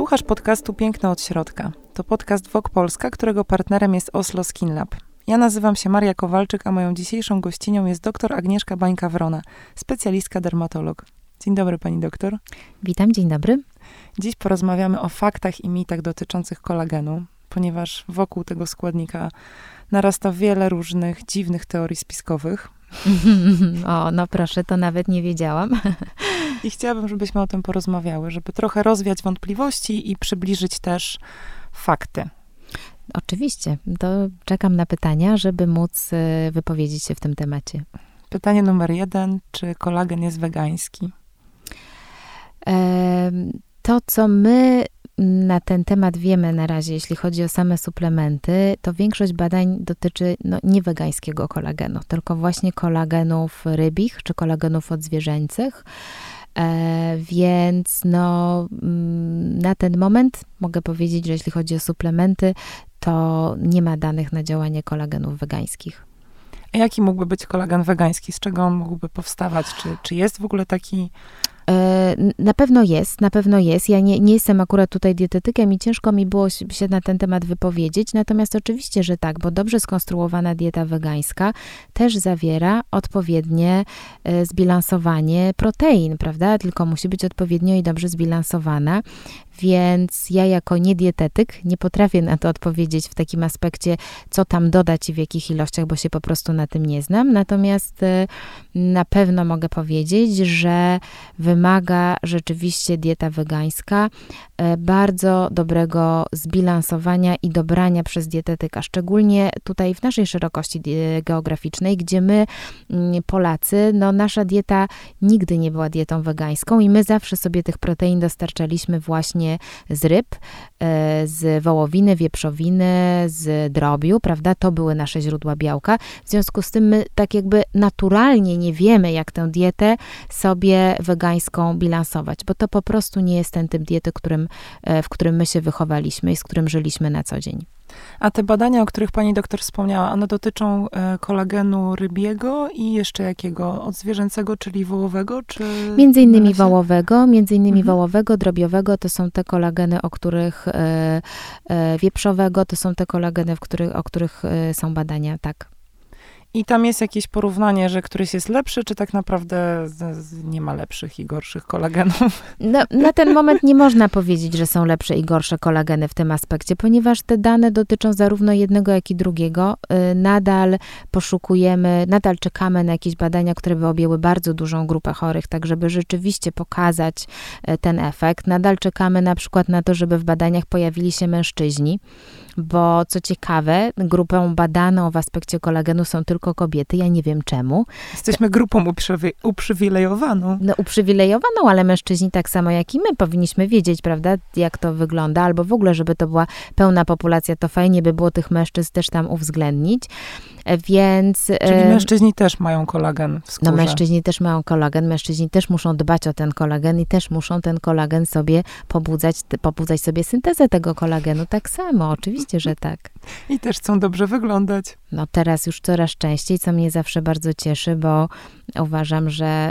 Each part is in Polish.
Słuchasz podcastu Piękno od Środka. To podcast Wok Polska, którego partnerem jest Oslo Skin Lab. Ja nazywam się Maria Kowalczyk, a moją dzisiejszą gościnią jest dr Agnieszka Bańka-Wrona, specjalistka dermatolog. Dzień dobry, pani doktor. Witam, dzień dobry. Dziś porozmawiamy o faktach i mitach dotyczących kolagenu, ponieważ wokół tego składnika narasta wiele różnych dziwnych teorii spiskowych. o, no proszę, to nawet nie wiedziałam. I chciałabym, żebyśmy o tym porozmawiały, żeby trochę rozwiać wątpliwości i przybliżyć też fakty. Oczywiście. To czekam na pytania, żeby móc e, wypowiedzieć się w tym temacie. Pytanie numer jeden: czy kolagen jest wegański? To, co my na ten temat wiemy na razie, jeśli chodzi o same suplementy, to większość badań dotyczy no, nie wegańskiego kolagenu, tylko właśnie kolagenów rybich czy kolagenów odzwierzęcych. E, więc no, mm, na ten moment mogę powiedzieć, że jeśli chodzi o suplementy, to nie ma danych na działanie kolagenów wegańskich. A jaki mógłby być kolagen wegański? Z czego on mógłby powstawać? Czy, czy jest w ogóle taki na pewno jest, na pewno jest. Ja nie, nie jestem akurat tutaj dietetykiem i ciężko mi było się na ten temat wypowiedzieć, natomiast oczywiście, że tak, bo dobrze skonstruowana dieta wegańska też zawiera odpowiednie e, zbilansowanie protein, prawda? Tylko musi być odpowiednio i dobrze zbilansowana. Więc ja jako niedietetyk nie potrafię na to odpowiedzieć w takim aspekcie, co tam dodać i w jakich ilościach, bo się po prostu na tym nie znam. Natomiast e, na pewno mogę powiedzieć, że wymaga rzeczywiście dieta wegańska e, bardzo dobrego zbilansowania i dobrania przez dietetyka, szczególnie tutaj w naszej szerokości geograficznej, gdzie my, mm, Polacy, no nasza dieta nigdy nie była dietą wegańską i my zawsze sobie tych protein dostarczaliśmy właśnie z ryb, e, z wołowiny, wieprzowiny, z drobiu, prawda? To były nasze źródła białka. W związku z tym my tak jakby naturalnie nie wiemy, jak tę dietę sobie wegańską bilansować, bo to po prostu nie jest ten typ diety, którym, e, w którym my się wychowaliśmy i z którym żyliśmy na co dzień. A te badania, o których pani doktor wspomniała, one dotyczą e, kolagenu rybiego i jeszcze jakiego? Od zwierzęcego, czyli wołowego? Czy między innymi wołowego, między innymi mhm. wołowego, drobiowego to są te kolageny, o których e, e, wieprzowego to są te kolageny, w których, o których są badania, tak. I tam jest jakieś porównanie, że któryś jest lepszy, czy tak naprawdę nie ma lepszych i gorszych kolagenów? No, na ten moment nie można powiedzieć, że są lepsze i gorsze kolageny w tym aspekcie, ponieważ te dane dotyczą zarówno jednego, jak i drugiego. Y, nadal poszukujemy, nadal czekamy na jakieś badania, które by objęły bardzo dużą grupę chorych, tak żeby rzeczywiście pokazać y, ten efekt. Nadal czekamy na przykład na to, żeby w badaniach pojawili się mężczyźni bo co ciekawe, grupą badaną w aspekcie kolagenu są tylko kobiety. Ja nie wiem czemu. Jesteśmy grupą uprzywi uprzywilejowaną. No, uprzywilejowaną, ale mężczyźni tak samo jak i my powinniśmy wiedzieć, prawda, jak to wygląda, albo w ogóle, żeby to była pełna populacja, to fajnie by było tych mężczyzn też tam uwzględnić. Więc. Czyli mężczyźni też mają kolagen w skórze. No, mężczyźni też mają kolagen, mężczyźni też muszą dbać o ten kolagen i też muszą ten kolagen sobie pobudzać, pobudzać sobie syntezę tego kolagenu. Tak samo, oczywiście, że tak. I też chcą dobrze wyglądać. No, teraz już coraz częściej, co mnie zawsze bardzo cieszy, bo uważam, że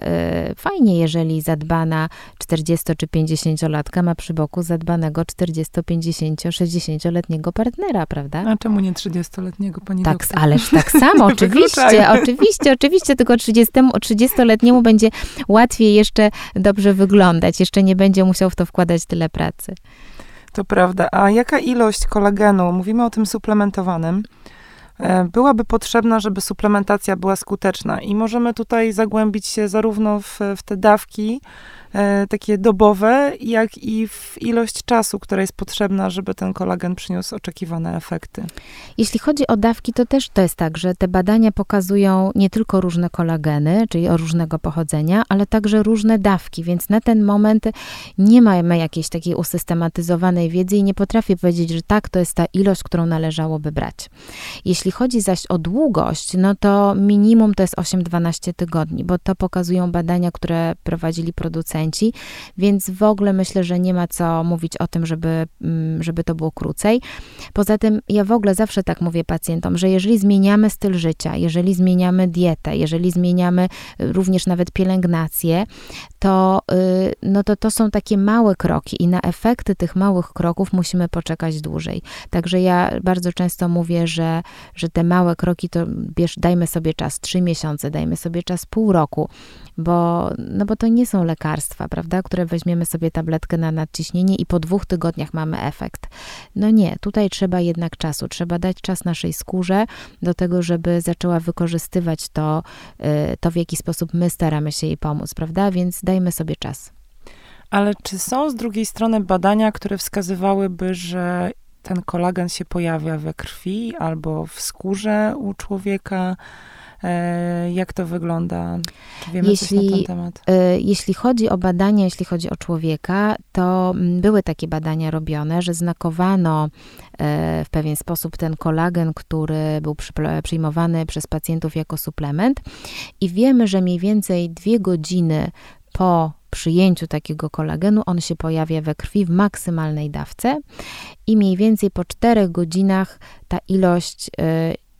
y, fajnie, jeżeli zadbana 40 czy 50-latka ma przy boku zadbanego 40, 50, 60-letniego partnera, prawda? A czemu nie 30-letniego, pani Tak, doktor? ależ tak samo, oczywiście, oczywiście, oczywiście, tylko 30, 30-letniemu będzie łatwiej jeszcze dobrze wyglądać, jeszcze nie będzie musiał w to wkładać tyle pracy. To prawda. A jaka ilość kolagenu, mówimy o tym suplementowanym, byłaby potrzebna, żeby suplementacja była skuteczna? I możemy tutaj zagłębić się zarówno w, w te dawki, E, takie dobowe, jak i w ilość czasu, która jest potrzebna, żeby ten kolagen przyniósł oczekiwane efekty. Jeśli chodzi o dawki, to też to jest tak, że te badania pokazują nie tylko różne kolageny, czyli o różnego pochodzenia, ale także różne dawki, więc na ten moment nie mamy jakiejś takiej usystematyzowanej wiedzy i nie potrafię powiedzieć, że tak, to jest ta ilość, którą należałoby brać. Jeśli chodzi zaś o długość, no to minimum to jest 8-12 tygodni, bo to pokazują badania, które prowadzili producenci więc w ogóle myślę, że nie ma co mówić o tym, żeby, mm, żeby to było krócej. Poza tym ja w ogóle zawsze tak mówię pacjentom, że jeżeli zmieniamy styl życia, jeżeli zmieniamy dietę, jeżeli zmieniamy również nawet pielęgnację, to, y, no to to są takie małe kroki i na efekty tych małych kroków musimy poczekać dłużej. Także ja bardzo często mówię, że, że te małe kroki to bierz, dajmy sobie czas trzy miesiące, dajmy sobie czas pół roku, bo, no bo to nie są lekarstwa, prawda, które weźmiemy sobie tabletkę na nadciśnienie i po dwóch tygodniach mamy efekt. No nie, tutaj trzeba jednak czasu, trzeba dać czas naszej skórze do tego, żeby zaczęła wykorzystywać to, y, to w jaki sposób my staramy się jej pomóc, prawda, więc dajmy sobie czas. Ale czy są z drugiej strony badania, które wskazywałyby, że ten kolagen się pojawia we krwi albo w skórze u człowieka? E, jak to wygląda? Czy wiemy jeśli, coś na ten temat? E, jeśli chodzi o badania, jeśli chodzi o człowieka, to mm, były takie badania robione, że znakowano e, w pewien sposób ten kolagen, który był przyjmowany przez pacjentów jako suplement i wiemy, że mniej więcej dwie godziny po przyjęciu takiego kolagenu on się pojawia we krwi w maksymalnej dawce i mniej więcej po czterech godzinach ta ilość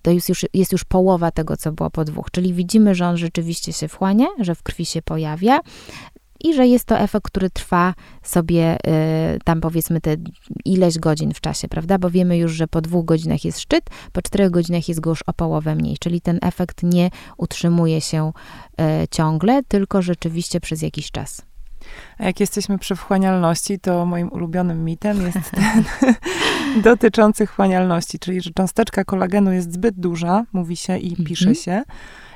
to jest już, jest już połowa tego, co było po dwóch. Czyli widzimy, że on rzeczywiście się wchłania, że w krwi się pojawia i że jest to efekt, który trwa sobie y, tam powiedzmy te ileś godzin w czasie, prawda? Bo wiemy już, że po dwóch godzinach jest szczyt, po czterech godzinach jest go już o połowę mniej, czyli ten efekt nie utrzymuje się y, ciągle, tylko rzeczywiście przez jakiś czas. A jak jesteśmy przy wchłanialności, to moim ulubionym mitem jest ten dotyczący wchłanialności, czyli że cząsteczka kolagenu jest zbyt duża, mówi się i mhm. pisze się,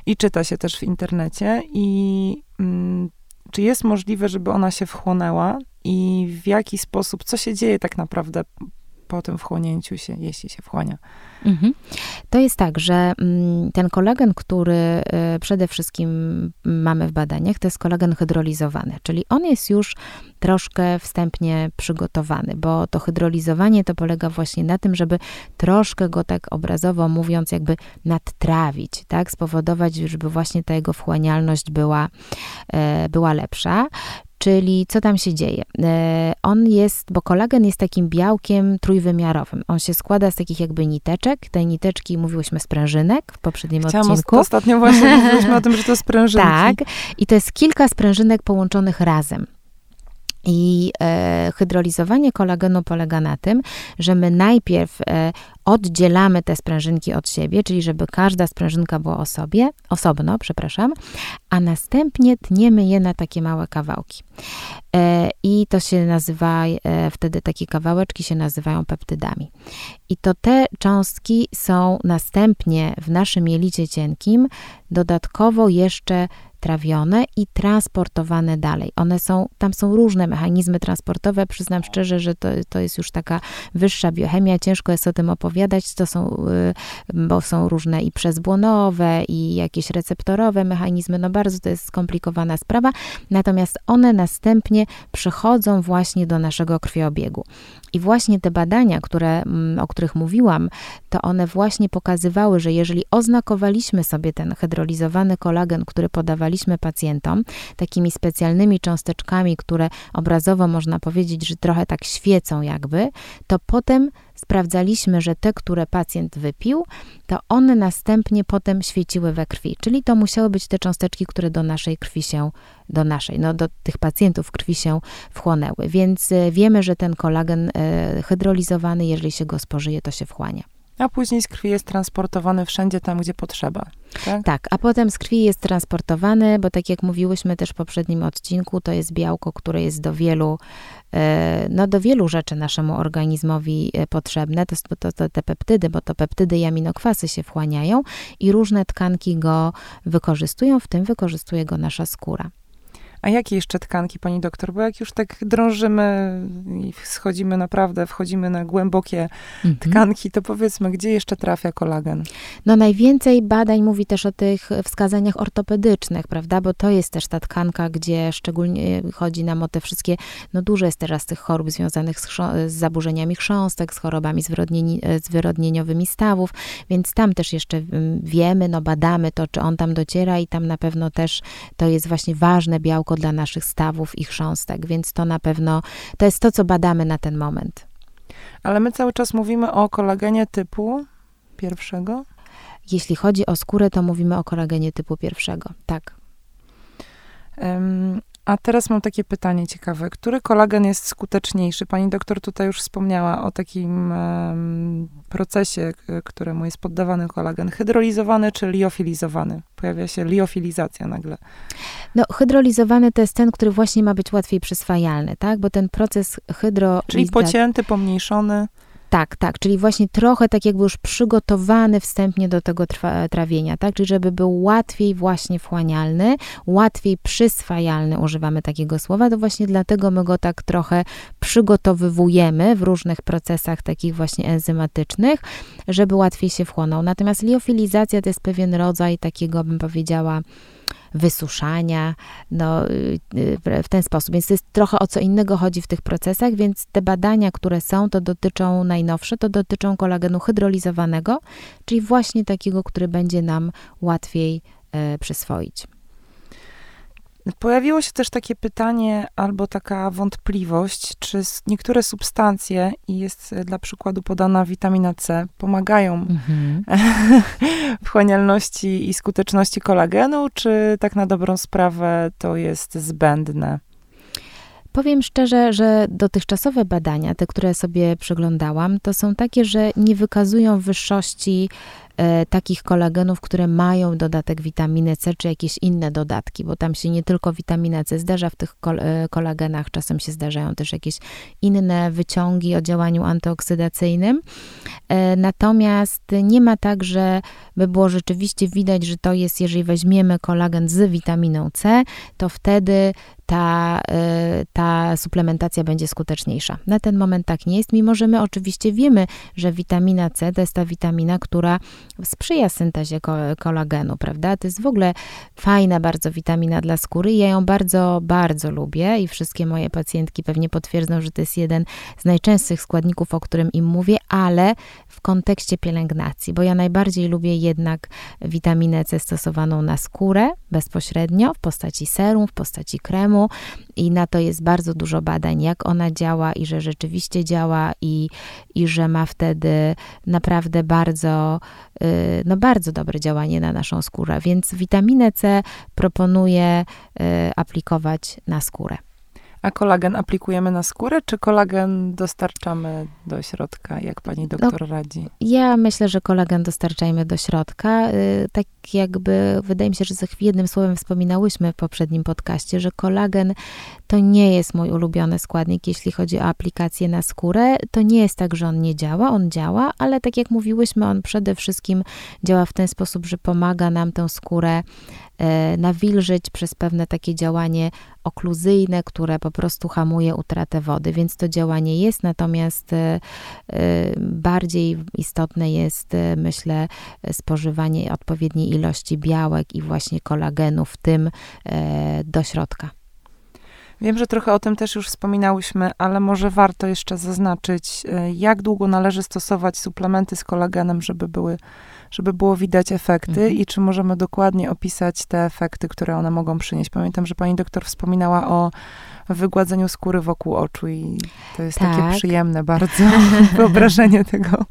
i czyta się też w internecie. I mm, czy jest możliwe, żeby ona się wchłonęła i w jaki sposób, co się dzieje tak naprawdę po tym wchłonięciu się, jeśli się wchłania? Mhm. To jest tak, że mm, ten kolagen, który y, przede wszystkim mamy w badaniach, to jest kolagen hydrolizowany, czyli on jest już troszkę wstępnie przygotowany, bo to hydrolizowanie to polega właśnie na tym, żeby troszkę go tak obrazowo mówiąc, jakby nadtrawić, tak, spowodować, żeby właśnie ta jego wchłanialność była, e, była lepsza. Czyli co tam się dzieje? E, on jest, bo kolagen jest takim białkiem trójwymiarowym. On się składa z takich jakby niteczek. Te niteczki mówiłyśmy sprężynek w poprzednim Chciałam odcinku. Ostatnio właśnie mówiliśmy o tym, że to sprężynki. Tak. I to jest kilka sprężynek połączonych razem. I e, hydrolizowanie kolagenu polega na tym, że my najpierw e, oddzielamy te sprężynki od siebie, czyli żeby każda sprężynka była osobie, osobno, przepraszam, a następnie tniemy je na takie małe kawałki. E, I to się nazywa, e, wtedy takie kawałeczki się nazywają peptydami. I to te cząstki są następnie w naszym jelicie cienkim dodatkowo jeszcze trawione i transportowane dalej. One są, tam są różne mechanizmy transportowe. Przyznam szczerze, że to, to jest już taka wyższa biochemia. Ciężko jest o tym opowiadać. To są, y, bo są różne i przezbłonowe, i jakieś receptorowe mechanizmy. No bardzo to jest skomplikowana sprawa. Natomiast one następnie przychodzą właśnie do naszego krwiobiegu. I właśnie te badania, które, mm, o których mówiłam, to one właśnie pokazywały, że jeżeli oznakowaliśmy sobie ten hydrolizowany kolagen, który podawaliśmy pacjentom, takimi specjalnymi cząsteczkami, które obrazowo można powiedzieć, że trochę tak świecą jakby, to potem sprawdzaliśmy, że te, które pacjent wypił, to one następnie potem świeciły we krwi. Czyli to musiały być te cząsteczki, które do naszej krwi się, do naszej, no do tych pacjentów krwi się wchłonęły. Więc e, wiemy, że ten kolagen e, hydrolizowany, jeżeli się go spożyje, to się wchłania. A później z krwi jest transportowany wszędzie tam, gdzie potrzeba. Tak? tak, a potem z krwi jest transportowany, bo tak jak mówiłyśmy też w poprzednim odcinku, to jest białko, które jest do wielu, e, no do wielu rzeczy naszemu organizmowi e, potrzebne. To, to, to te peptydy, bo to peptydy i aminokwasy się wchłaniają i różne tkanki go wykorzystują, w tym wykorzystuje go nasza skóra. A jakie jeszcze tkanki, pani doktor? Bo jak już tak drążymy i schodzimy naprawdę, wchodzimy na głębokie mhm. tkanki, to powiedzmy, gdzie jeszcze trafia kolagen? No najwięcej badań mówi też o tych wskazaniach ortopedycznych, prawda? Bo to jest też ta tkanka, gdzie szczególnie chodzi nam o te wszystkie, no dużo jest teraz tych chorób związanych z, z zaburzeniami chrząstek, z chorobami zwyrodnieniowymi stawów, więc tam też jeszcze mm, wiemy, no badamy to, czy on tam dociera i tam na pewno też to jest właśnie ważne białko dla naszych stawów i chrząstek, więc to na pewno to jest to, co badamy na ten moment. Ale my cały czas mówimy o kolagenie typu pierwszego? Jeśli chodzi o skórę, to mówimy o kolagenie typu pierwszego, tak. Um, A teraz mam takie pytanie ciekawe. Który kolagen jest skuteczniejszy? Pani doktor tutaj już wspomniała o takim um, procesie, któremu jest poddawany kolagen. Hydrolizowany czy liofilizowany? Pojawia się liofilizacja nagle. No, hydrolizowany to jest ten, który właśnie ma być łatwiej przyswajalny, tak? Bo ten proces hydrolizacji... Czyli pocięty, pomniejszony. Tak, tak, czyli właśnie trochę tak jakby już przygotowany wstępnie do tego trawienia, tak, czyli żeby był łatwiej właśnie wchłanialny, łatwiej przyswajalny, używamy takiego słowa, to właśnie dlatego my go tak trochę przygotowywujemy w różnych procesach takich właśnie enzymatycznych, żeby łatwiej się wchłonął. Natomiast liofilizacja to jest pewien rodzaj takiego, bym powiedziała, wysuszania, no, y, y, w ten sposób. Więc jest trochę o co innego chodzi w tych procesach, więc te badania, które są, to dotyczą najnowsze, to dotyczą kolagenu hydrolizowanego, czyli właśnie takiego, który będzie nam łatwiej e, przyswoić. Pojawiło się też takie pytanie albo taka wątpliwość, czy niektóre substancje, i jest dla przykładu podana witamina C, pomagają mhm. wchłanialności i skuteczności kolagenu, czy tak na dobrą sprawę to jest zbędne? Powiem szczerze, że dotychczasowe badania, te, które sobie przeglądałam, to są takie, że nie wykazują wyższości e, takich kolagenów, które mają dodatek witaminy C, czy jakieś inne dodatki, bo tam się nie tylko witamina C zdarza w tych kol e, kolagenach, czasem się zdarzają też jakieś inne wyciągi o działaniu antyoksydacyjnym. E, natomiast nie ma tak, że by było rzeczywiście widać, że to jest, jeżeli weźmiemy kolagen z witaminą C, to wtedy ta, y, ta suplementacja będzie skuteczniejsza. Na ten moment tak nie jest, mimo że my oczywiście wiemy, że witamina C to jest ta witamina, która sprzyja syntezie kolagenu, prawda? To jest w ogóle fajna bardzo witamina dla skóry. Ja ją bardzo, bardzo lubię i wszystkie moje pacjentki pewnie potwierdzą, że to jest jeden z najczęstszych składników, o którym im mówię, ale w kontekście pielęgnacji, bo ja najbardziej lubię jednak witaminę C stosowaną na skórę bezpośrednio w postaci serum, w postaci kremu i na to jest bardzo dużo badań, jak ona działa i że rzeczywiście działa i, i że ma wtedy naprawdę bardzo, y, no bardzo dobre działanie na naszą skórę. Więc witaminę C proponuję y, aplikować na skórę. A kolagen aplikujemy na skórę, czy kolagen dostarczamy do środka, jak pani doktor no, radzi? Ja myślę, że kolagen dostarczajmy do środka. Y, tak jakby, wydaje mi się, że jednym słowem wspominałyśmy w poprzednim podcaście, że kolagen to nie jest mój ulubiony składnik, jeśli chodzi o aplikację na skórę. To nie jest tak, że on nie działa, on działa, ale tak jak mówiłyśmy, on przede wszystkim działa w ten sposób, że pomaga nam tę skórę nawilżyć przez pewne takie działanie okluzyjne, które po prostu hamuje utratę wody, więc to działanie jest, natomiast e, e, bardziej istotne jest, myślę, spożywanie odpowiedniej ilości białek i właśnie kolagenu, w tym do środka. Wiem, że trochę o tym też już wspominałyśmy, ale może warto jeszcze zaznaczyć, jak długo należy stosować suplementy z kolagenem, żeby były żeby było widać efekty mhm. i czy możemy dokładnie opisać te efekty, które one mogą przynieść. Pamiętam, że pani doktor wspominała o wygładzeniu skóry wokół oczu i to jest tak. takie przyjemne bardzo wyobrażenie tego.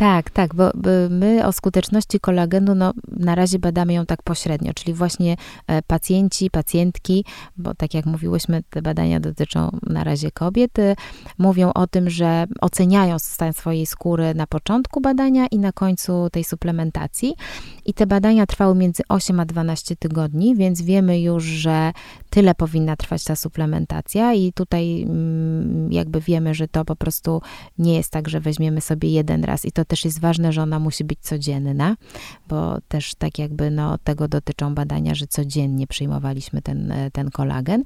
Tak, tak, bo, my o skuteczności kolagenu no, na razie badamy ją tak pośrednio, czyli właśnie e, pacjenci, pacjentki, bo tak jak mówiłyśmy, te badania dotyczą na razie kobiet, e, mówią o tym, że oceniają stan swojej skóry na początku badania i na końcu tej suplementacji. I te badania trwały między 8 a 12 tygodni, więc wiemy już, że tyle powinna trwać ta suplementacja i tutaj mm, jakby wiemy, że to po prostu nie jest tak, że weźmiemy sobie jeden raz i to też jest ważne, że ona musi być codzienna, bo też tak jakby no, tego dotyczą badania, że codziennie przyjmowaliśmy ten, ten kolagen.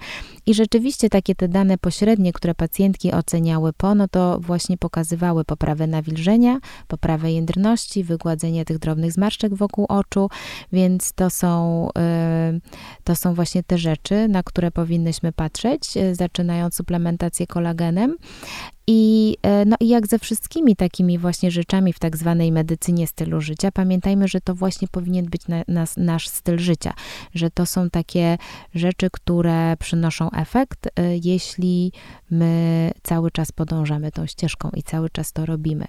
I rzeczywiście takie te dane pośrednie, które pacjentki oceniały po, no to właśnie pokazywały poprawę nawilżenia, poprawę jędrności, wygładzenie tych drobnych zmarszczek wokół oczu, więc to są, y, to są właśnie te rzeczy, na które powinnyśmy patrzeć, y, zaczynając suplementację kolagenem. I, e, no i jak ze wszystkimi takimi właśnie rzeczami w tak zwanej medycynie stylu życia, pamiętajmy, że to właśnie powinien być na, nas, nasz styl życia, że to są takie rzeczy, które przynoszą efekt, e, jeśli my cały czas podążamy tą ścieżką i cały czas to robimy.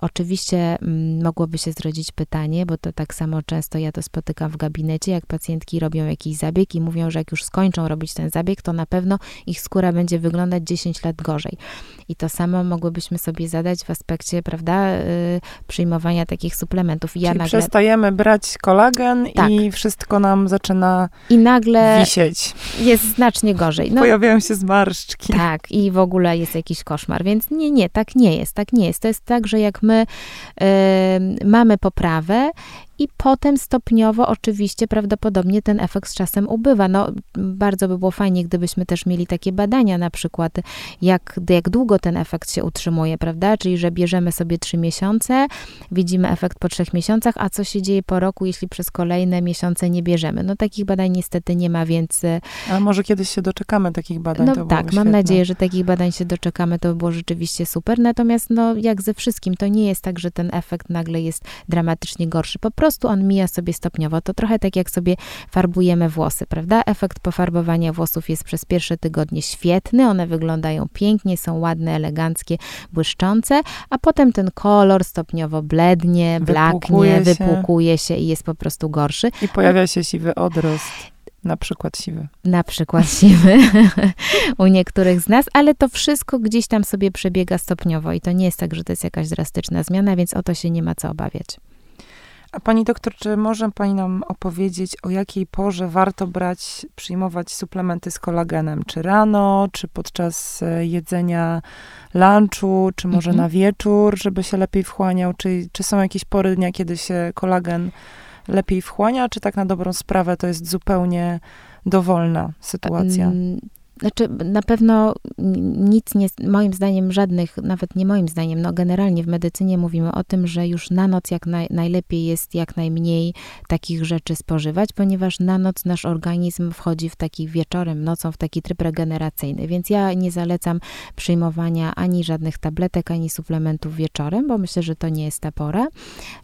Oczywiście mm, mogłoby się zrodzić pytanie, bo to tak samo często ja to spotykam w gabinecie, jak pacjentki robią jakiś zabieg i mówią, że jak już skończą robić ten zabieg, to na pewno ich skóra będzie wyglądać 10 lat gorzej. I to samo mogłybyśmy sobie zadać w aspekcie, prawda, y, przyjmowania takich suplementów. Ja Czyli nagle... przestajemy brać kolagen tak. i wszystko nam zaczyna I nagle wisieć. Jest znacznie gorzej. No, Pojawiają się zmarszczki. Tak, i w ogóle jest jakiś koszmar. Więc nie, nie, tak nie jest, tak nie jest. To jest tak, że jak my y, mamy poprawę i potem stopniowo oczywiście prawdopodobnie ten efekt z czasem ubywa. No, bardzo by było fajnie, gdybyśmy też mieli takie badania na przykład, jak, jak długo ten efekt się utrzymuje, prawda? Czyli, że bierzemy sobie trzy miesiące, widzimy efekt po trzech miesiącach, a co się dzieje po roku, jeśli przez kolejne miesiące nie bierzemy? No takich badań niestety nie ma, więc... A może kiedyś się doczekamy takich badań? No tak, mam świetne. nadzieję, że takich badań się doczekamy, to by było rzeczywiście super. Natomiast no jak ze wszystkim, to nie jest tak, że ten efekt nagle jest dramatycznie gorszy. Po prostu prostu on mija sobie stopniowo. To trochę tak jak sobie farbujemy włosy, prawda? Efekt pofarbowania włosów jest przez pierwsze tygodnie świetny, one wyglądają pięknie, są ładne, eleganckie, błyszczące, a potem ten kolor stopniowo blednie, blaknie, wypłukuje się i jest po prostu gorszy. I pojawia się siwy odrost. Na przykład siwy. Na przykład siwy u niektórych z nas, ale to wszystko gdzieś tam sobie przebiega stopniowo i to nie jest tak, że to jest jakaś drastyczna zmiana, więc o to się nie ma co obawiać. A pani doktor, czy może pani nam opowiedzieć, o jakiej porze warto brać, przyjmować suplementy z kolagenem? Czy rano, czy podczas e, jedzenia lunchu, czy może mhm. na wieczór, żeby się lepiej wchłaniał? Czy, czy są jakieś pory dnia, kiedy się kolagen lepiej wchłania, czy tak na dobrą sprawę to jest zupełnie dowolna sytuacja? Znaczy, na pewno nic nie, moim zdaniem, żadnych, nawet nie moim zdaniem, no generalnie w medycynie mówimy o tym, że już na noc jak naj, najlepiej jest jak najmniej takich rzeczy spożywać, ponieważ na noc nasz organizm wchodzi w taki wieczorem, nocą w taki tryb regeneracyjny, więc ja nie zalecam przyjmowania ani żadnych tabletek, ani suplementów wieczorem, bo myślę, że to nie jest ta pora.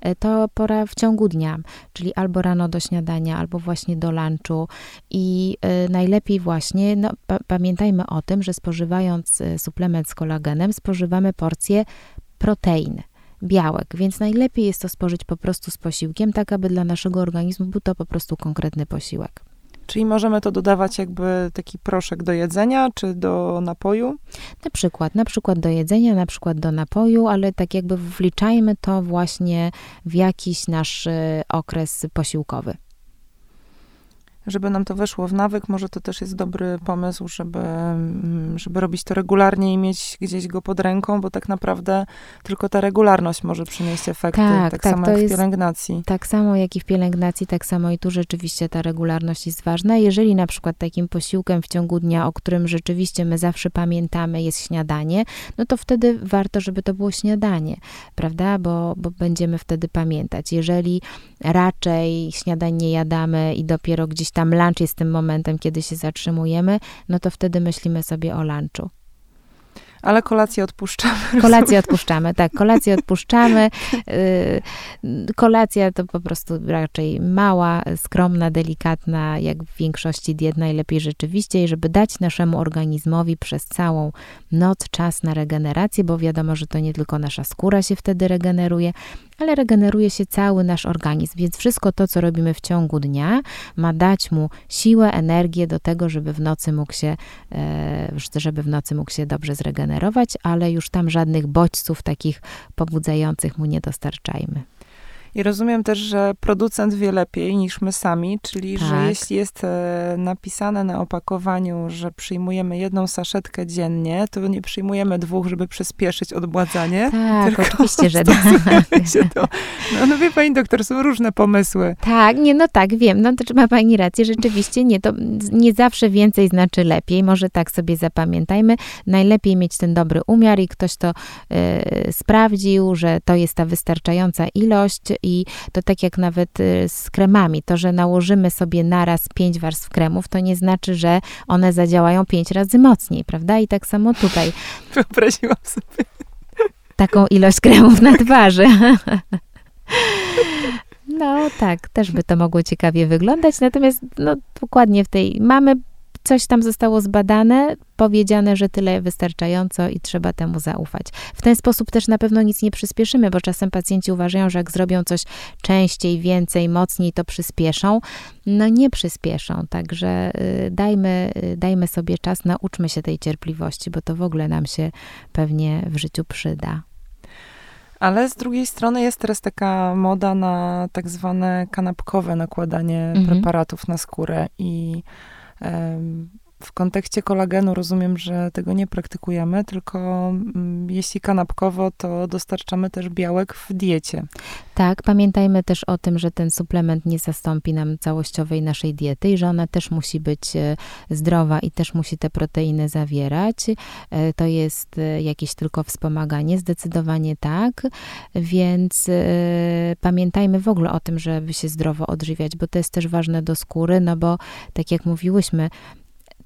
E, to pora w ciągu dnia, czyli albo rano do śniadania, albo właśnie do lunchu i y, najlepiej właśnie, no, pamiętajmy o tym, że spożywając y, suplement z kolagenem, spożywamy porcję protein białek, więc najlepiej jest to spożyć po prostu z posiłkiem, tak aby dla naszego organizmu był to po prostu konkretny posiłek. Czyli możemy to dodawać jakby taki proszek do jedzenia, czy do napoju? Na przykład, na przykład do jedzenia, na przykład do napoju, ale tak jakby wliczajmy to właśnie w jakiś nasz y, okres posiłkowy żeby nam to weszło w nawyk, może to też jest dobry pomysł, żeby, mm, żeby robić to regularnie i mieć gdzieś go pod ręką, bo tak naprawdę tylko ta regularność może przynieść efekty, tak, tak, tak samo jak w pielęgnacji. Tak samo jak i w pielęgnacji, tak samo i tu rzeczywiście ta regularność jest ważna. Jeżeli na przykład takim posiłkiem w ciągu dnia, o którym rzeczywiście my zawsze pamiętamy, jest śniadanie, no to wtedy warto, żeby to było śniadanie, prawda, bo, bo będziemy wtedy pamiętać. Jeżeli raczej śniadań nie jadamy i dopiero gdzieś tam lunch jest tym momentem, kiedy się zatrzymujemy, no to wtedy myślimy sobie o lunchu. Ale kolację odpuszczamy. Kolację odpuszczamy, tak, kolację odpuszczamy. Y, kolacja to po prostu raczej mała, skromna, delikatna, jak w większości diet najlepiej rzeczywiście, żeby dać naszemu organizmowi przez całą noc czas na regenerację, bo wiadomo, że to nie tylko nasza skóra się wtedy regeneruje, ale regeneruje się cały nasz organizm, więc wszystko to, co robimy w ciągu dnia, ma dać mu siłę, energię do tego, żeby w nocy mógł się, e, żeby w nocy mógł się dobrze zregenerować, ale już tam żadnych bodźców takich pobudzających mu nie dostarczajmy. I rozumiem też, że producent wie lepiej niż my sami, czyli tak. że jeśli jest e, napisane na opakowaniu, że przyjmujemy jedną saszetkę dziennie, to nie przyjmujemy dwóch, żeby przyspieszyć odbładzanie. Tak, oczywiście, że tak. To. No, no wie pani doktor, są różne pomysły. Tak, nie, no tak, wiem, no to ma pani rację, rzeczywiście nie, to nie zawsze więcej znaczy lepiej, może tak sobie zapamiętajmy. Najlepiej mieć ten dobry umiar i ktoś to y, sprawdził, że to jest ta wystarczająca ilość i to tak jak nawet y, z kremami, to, że nałożymy sobie naraz pięć warstw kremów, to nie znaczy, że one zadziałają pięć razy mocniej, prawda? I tak samo tutaj. Wyobraziłam sobie. Taką ilość kremów na twarzy. No tak, też by to mogło ciekawie wyglądać, natomiast no, dokładnie w tej mamy coś tam zostało zbadane, powiedziane, że tyle wystarczająco i trzeba temu zaufać. W ten sposób też na pewno nic nie przyspieszymy, bo czasem pacjenci uważają, że jak zrobią coś częściej, więcej, mocniej, to przyspieszą. No nie przyspieszą, także y, dajmy, y, dajmy sobie czas, nauczmy się tej cierpliwości, bo to w ogóle nam się pewnie w życiu przyda. Ale z drugiej strony jest teraz taka moda na tak zwane kanapkowe nakładanie mhm. preparatów na skórę i Um, w kontekście kolagenu rozumiem, że tego nie praktykujemy, tylko mm, jeśli kanapkowo, to dostarczamy też białek w diecie. Tak, pamiętajmy też o tym, że ten suplement nie zastąpi nam całościowej naszej diety i że ona też musi być e, zdrowa i też musi te proteiny zawierać. E, to jest e, jakieś tylko wspomaganie, zdecydowanie tak, więc pamiętajmy w ogóle o tym, żeby się zdrowo odżywiać, bo to jest też ważne do skóry, no bo tak jak mówiłyśmy,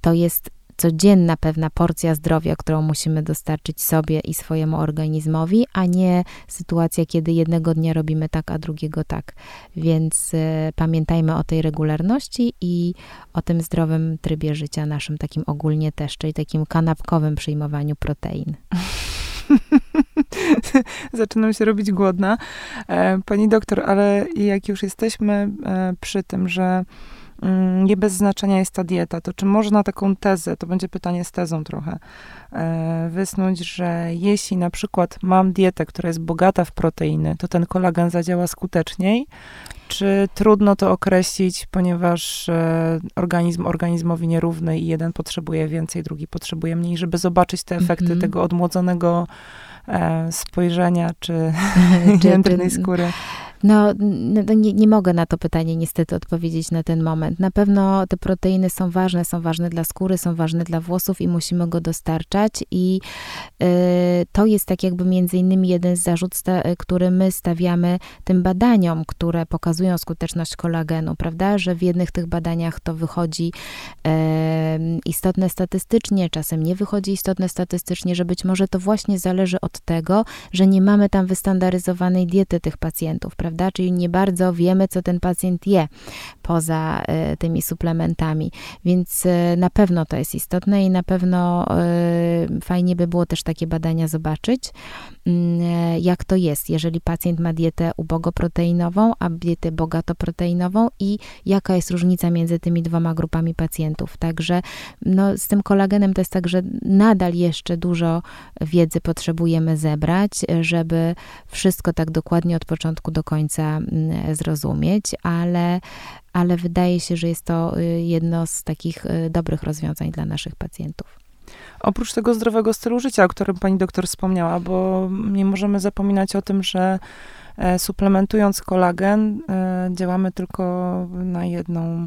to jest codzienna pewna porcja zdrowia, którą musimy dostarczyć sobie i swojemu organizmowi, a nie sytuacja, kiedy jednego dnia robimy tak, a drugiego tak. Więc y, pamiętajmy o tej regularności i o tym zdrowym trybie życia naszym, takim ogólnie też, czyli takim kanapkowym przyjmowaniu protein. Zaczynam się robić głodna. E, pani doktor, ale jak już jesteśmy e, przy tym, że nie bez znaczenia jest ta dieta, to czy można taką tezę, to będzie pytanie z tezą trochę, e, wysnuć, że jeśli na przykład mam dietę, która jest bogata w proteiny, to ten kolagen zadziała skuteczniej, czy trudno to określić, ponieważ e, organizm organizmowi nierówny i jeden potrzebuje więcej, drugi potrzebuje mniej, żeby zobaczyć te efekty mm -hmm. tego odmłodzonego e, spojrzenia czy jędrnej skóry? No, no, nie, nie mogę na to pytanie niestety odpowiedzieć na ten moment. Na pewno te proteiny są ważne, są ważne dla skóry, są ważne dla włosów i musimy go dostarczać i y, to jest tak jakby między innymi jeden z zarzut, który my stawiamy tym badaniom, które pokazują skuteczność kolagenu, prawda, że w jednych tych badaniach to wychodzi y, istotne statystycznie, czasem nie wychodzi istotne statystycznie, że być może to właśnie zależy od tego, że nie mamy tam wystandaryzowanej diety tych pacjentów, prawda, prawda? Czyli nie bardzo wiemy, co ten pacjent je poza e, tymi suplementami. Więc e, na pewno to jest istotne i na pewno e, fajnie by było też takie badania zobaczyć, jak to jest, jeżeli pacjent ma dietę ubogoproteinową, a dietę bogatoproteinową i jaka jest różnica między tymi dwoma grupami pacjentów. Także no, z tym kolagenem to jest tak, że nadal jeszcze dużo wiedzy potrzebujemy zebrać, żeby wszystko tak dokładnie od początku do końca mm, zrozumieć, ale, ale wydaje się, że jest to y, jedno z takich y, dobrych rozwiązań dla naszych pacjentów. Oprócz tego zdrowego stylu życia, o którym pani doktor wspomniała, bo nie możemy zapominać o tym, że e, suplementując kolagen, e, działamy tylko na jedną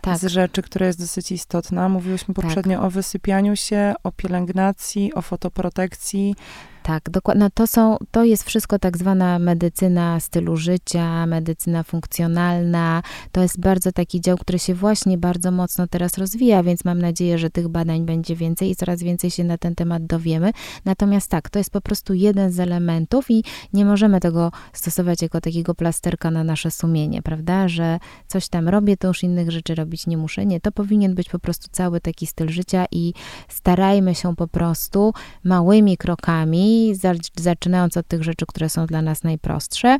tak. z rzeczy, która jest dosyć istotna. Mówiłyśmy tak. poprzednio tak. o wysypianiu się, o pielęgnacji, o fotoprotekcji. Tak, dokładnie. No to, są, to jest wszystko tak zwana medycyna stylu życia, medycyna funkcjonalna. To jest bardzo taki dział, który się właśnie bardzo mocno teraz rozwija, więc mam nadzieję, że tych badań będzie więcej i coraz więcej się na ten temat dowiemy. Natomiast tak, to jest po prostu jeden z elementów i nie możemy tego stosować jako takiego plasterka na nasze sumienie, prawda? Że coś tam robię, to już innych rzeczy robić nie muszę. Nie, to powinien być po prostu cały taki styl życia i starajmy się po prostu małymi krokami zaczynając od tych rzeczy, które są dla nas najprostsze,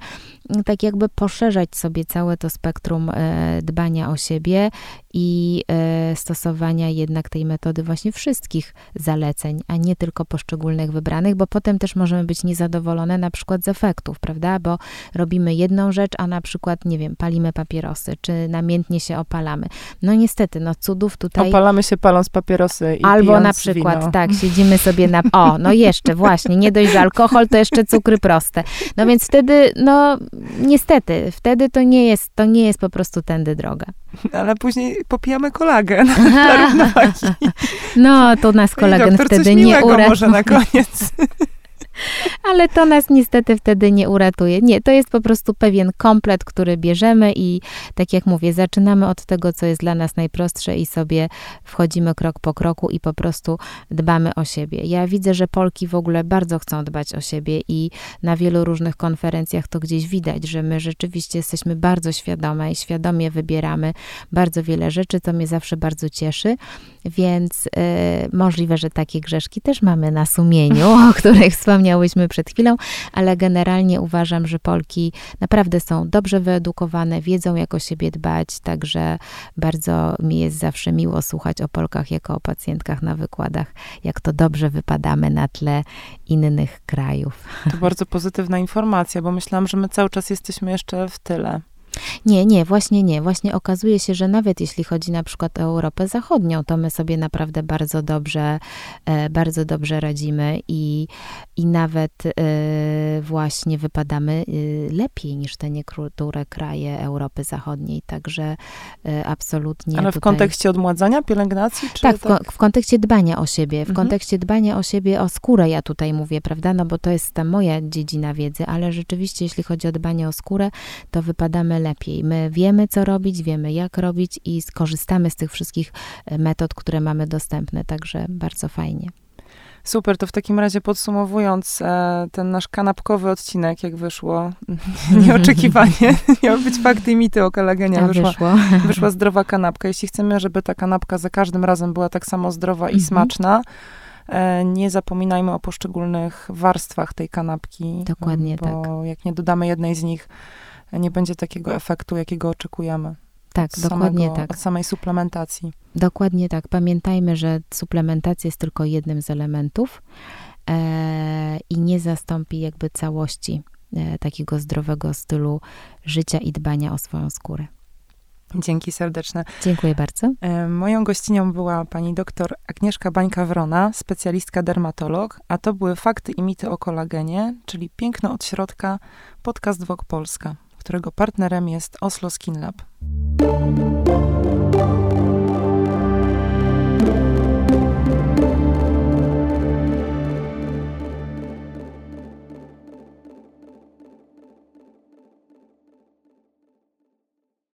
tak jakby poszerzać sobie całe to spektrum e, dbania o siebie i e, stosowania jednak tej metody właśnie wszystkich zaleceń, a nie tylko poszczególnych wybranych, bo potem też możemy być niezadowolone na przykład z efektów, prawda? Bo robimy jedną rzecz, a na przykład, nie wiem, palimy papierosy, czy namiętnie się opalamy. No niestety, no cudów tutaj... Opalamy się paląc papierosy i Albo na przykład, wino. tak, siedzimy sobie na... O, no jeszcze, właśnie, nie dość, że alkohol, to jeszcze cukry proste. No więc wtedy, no niestety, wtedy to nie jest, to nie jest po prostu tędy droga. Ale później popijamy kolagen dla równowagi. No, to nas kolagen wtedy nie uratuje. może na koniec. Ale to nas niestety wtedy nie uratuje. Nie, to jest po prostu pewien komplet, który bierzemy i tak jak mówię, zaczynamy od tego, co jest dla nas najprostsze i sobie wchodzimy krok po kroku i po prostu dbamy o siebie. Ja widzę, że Polki w ogóle bardzo chcą dbać o siebie i na wielu różnych konferencjach to gdzieś widać, że my rzeczywiście jesteśmy bardzo świadome i świadomie wybieramy bardzo wiele rzeczy, co mnie zawsze bardzo cieszy, więc y, możliwe, że takie grzeszki też mamy na sumieniu, o których wspomniałyśmy przed chwilą, ale generalnie uważam, że Polki naprawdę są dobrze wyedukowane, wiedzą jak o siebie dbać, także bardzo mi jest zawsze miło słuchać o Polkach jako o pacjentkach na wykładach, jak to dobrze wypadamy na tle innych krajów. To bardzo pozytywna informacja, bo myślałam, że my cały czas jesteśmy jeszcze w tyle. Nie, nie, właśnie nie. Właśnie okazuje się, że nawet jeśli chodzi na przykład o Europę Zachodnią, to my sobie naprawdę bardzo dobrze, e, bardzo dobrze radzimy i, i nawet e, właśnie wypadamy e, lepiej niż te niektóre kraje Europy Zachodniej. Także absolutnie. Ale w tutaj... kontekście odmładzania, pielęgnacji? Czy tak, tak? W, w, kontekście dbania o siebie. W mhm. kontekście dbania o siebie, o skórę ja tutaj mówię, prawda? No bo to jest ta moja dziedzina wiedzy, ale rzeczywiście jeśli chodzi o dbanie o skórę, to wypadamy lepiej. My wiemy, co robić, wiemy, jak robić i skorzystamy z tych wszystkich e, metod, które mamy dostępne, także bardzo fajnie. Super, to w takim razie podsumowując e, ten nasz kanapkowy odcinek, jak wyszło, nieoczekiwanie, miał być fakty i mity o kolagenie, wyszła, wyszło. wyszła zdrowa kanapka. Jeśli chcemy, żeby ta kanapka za każdym razem była tak samo zdrowa i mhm. smaczna, e, nie zapominajmy o poszczególnych warstwach tej kanapki. Dokładnie bo tak. Bo jak nie dodamy jednej z nich, nie będzie takiego efektu, jakiego oczekujemy. Tak, dokładnie samego, tak. Od samej suplementacji. Dokładnie tak. Pamiętajmy, że suplementacja jest tylko jednym z elementów e, i nie zastąpi jakby całości e, takiego zdrowego stylu życia i dbania o swoją skórę. Dzięki serdeczne. Dziękuję bardzo. E, moją gościnią była pani doktor Agnieszka Bańka-Wrona, specjalistka dermatolog, a to były fakty i mity o kolagenie, czyli piękno od środka, podcast Wok Polska którego partnerem jest Oslo Skin Lab.